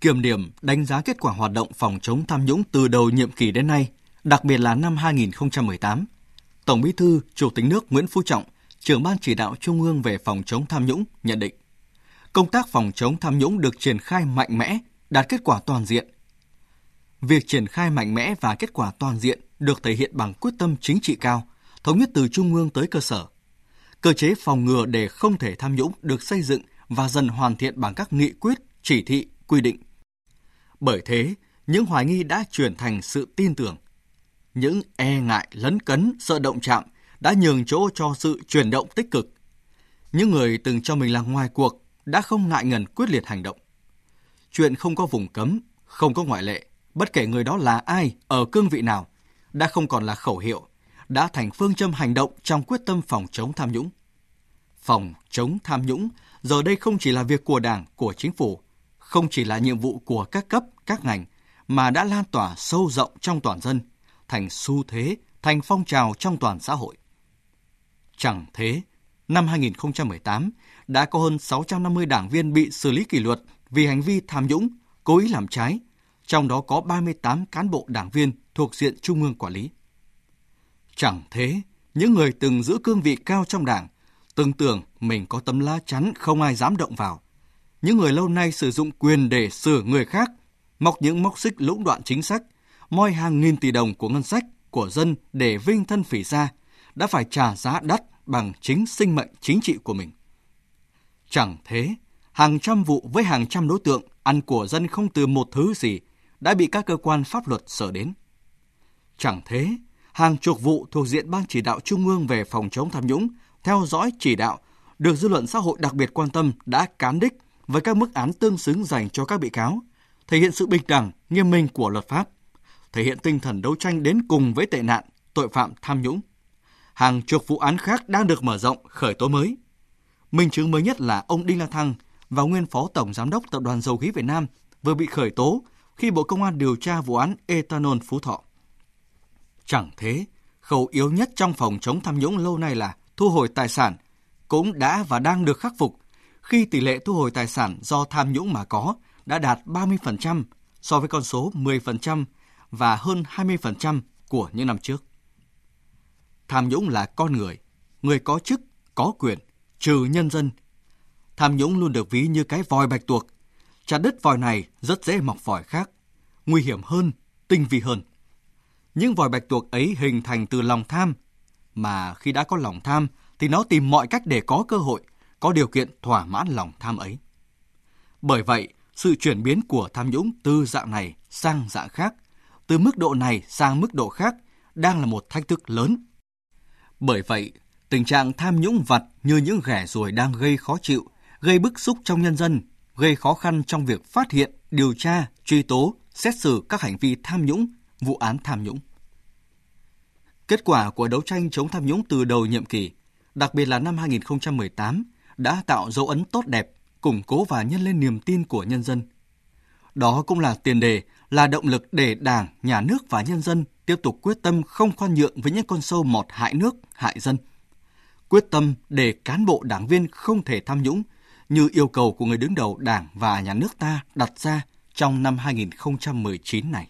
kiểm điểm, đánh giá kết quả hoạt động phòng chống tham nhũng từ đầu nhiệm kỳ đến nay, đặc biệt là năm 2018. Tổng Bí thư, Chủ tịch nước Nguyễn Phú Trọng, trưởng ban chỉ đạo Trung ương về phòng chống tham nhũng nhận định, công tác phòng chống tham nhũng được triển khai mạnh mẽ, đạt kết quả toàn diện. Việc triển khai mạnh mẽ và kết quả toàn diện được thể hiện bằng quyết tâm chính trị cao, thống nhất từ trung ương tới cơ sở. Cơ chế phòng ngừa để không thể tham nhũng được xây dựng và dần hoàn thiện bằng các nghị quyết, chỉ thị, quy định. Bởi thế, những hoài nghi đã chuyển thành sự tin tưởng. Những e ngại, lấn cấn, sợ động chạm đã nhường chỗ cho sự chuyển động tích cực. Những người từng cho mình là ngoài cuộc đã không ngại ngần quyết liệt hành động. Chuyện không có vùng cấm, không có ngoại lệ, bất kể người đó là ai, ở cương vị nào, đã không còn là khẩu hiệu, đã thành phương châm hành động trong quyết tâm phòng chống tham nhũng. Phòng chống tham nhũng giờ đây không chỉ là việc của Đảng, của chính phủ, không chỉ là nhiệm vụ của các cấp, các ngành, mà đã lan tỏa sâu rộng trong toàn dân, thành xu thế, thành phong trào trong toàn xã hội. Chẳng thế, năm 2018 đã có hơn 650 đảng viên bị xử lý kỷ luật vì hành vi tham nhũng, cố ý làm trái, trong đó có 38 cán bộ đảng viên thuộc diện Trung ương quản lý. Chẳng thế, những người từng giữ cương vị cao trong đảng, từng tưởng mình có tấm lá chắn không ai dám động vào. Những người lâu nay sử dụng quyền để sửa người khác, mọc những móc xích lũng đoạn chính sách, moi hàng nghìn tỷ đồng của ngân sách của dân để vinh thân phỉ ra, đã phải trả giá đắt bằng chính sinh mệnh chính trị của mình. Chẳng thế, hàng trăm vụ với hàng trăm đối tượng ăn của dân không từ một thứ gì đã bị các cơ quan pháp luật sở đến. Chẳng thế, hàng chục vụ thuộc diện Ban chỉ đạo Trung ương về phòng chống tham nhũng, theo dõi chỉ đạo, được dư luận xã hội đặc biệt quan tâm đã cán đích với các mức án tương xứng dành cho các bị cáo, thể hiện sự bình đẳng, nghiêm minh của luật pháp, thể hiện tinh thần đấu tranh đến cùng với tệ nạn, tội phạm tham nhũng. Hàng chục vụ án khác đang được mở rộng, khởi tố mới. Minh chứng mới nhất là ông Đinh La Thăng và nguyên phó tổng giám đốc Tập đoàn Dầu khí Việt Nam vừa bị khởi tố khi Bộ Công an điều tra vụ án ethanol Phú Thọ. Chẳng thế, khâu yếu nhất trong phòng chống tham nhũng lâu nay là thu hồi tài sản, cũng đã và đang được khắc phục khi tỷ lệ thu hồi tài sản do tham nhũng mà có đã đạt 30% so với con số 10% và hơn 20% của những năm trước. Tham nhũng là con người, người có chức, có quyền, trừ nhân dân. Tham nhũng luôn được ví như cái vòi bạch tuộc. Chặt đứt vòi này rất dễ mọc vòi khác, nguy hiểm hơn, tinh vi hơn. Những vòi bạch tuộc ấy hình thành từ lòng tham, mà khi đã có lòng tham thì nó tìm mọi cách để có cơ hội, có điều kiện thỏa mãn lòng tham ấy. Bởi vậy, sự chuyển biến của tham nhũng từ dạng này sang dạng khác, từ mức độ này sang mức độ khác đang là một thách thức lớn. Bởi vậy, tình trạng tham nhũng vặt như những ghẻ ruồi đang gây khó chịu, gây bức xúc trong nhân dân, gây khó khăn trong việc phát hiện, điều tra, truy tố, xét xử các hành vi tham nhũng, vụ án tham nhũng. Kết quả của đấu tranh chống tham nhũng từ đầu nhiệm kỳ, đặc biệt là năm 2018, đã tạo dấu ấn tốt đẹp, củng cố và nhân lên niềm tin của nhân dân. Đó cũng là tiền đề, là động lực để Đảng, Nhà nước và nhân dân tiếp tục quyết tâm không khoan nhượng với những con sâu mọt hại nước, hại dân. Quyết tâm để cán bộ đảng viên không thể tham nhũng như yêu cầu của người đứng đầu Đảng và Nhà nước ta đặt ra trong năm 2019 này.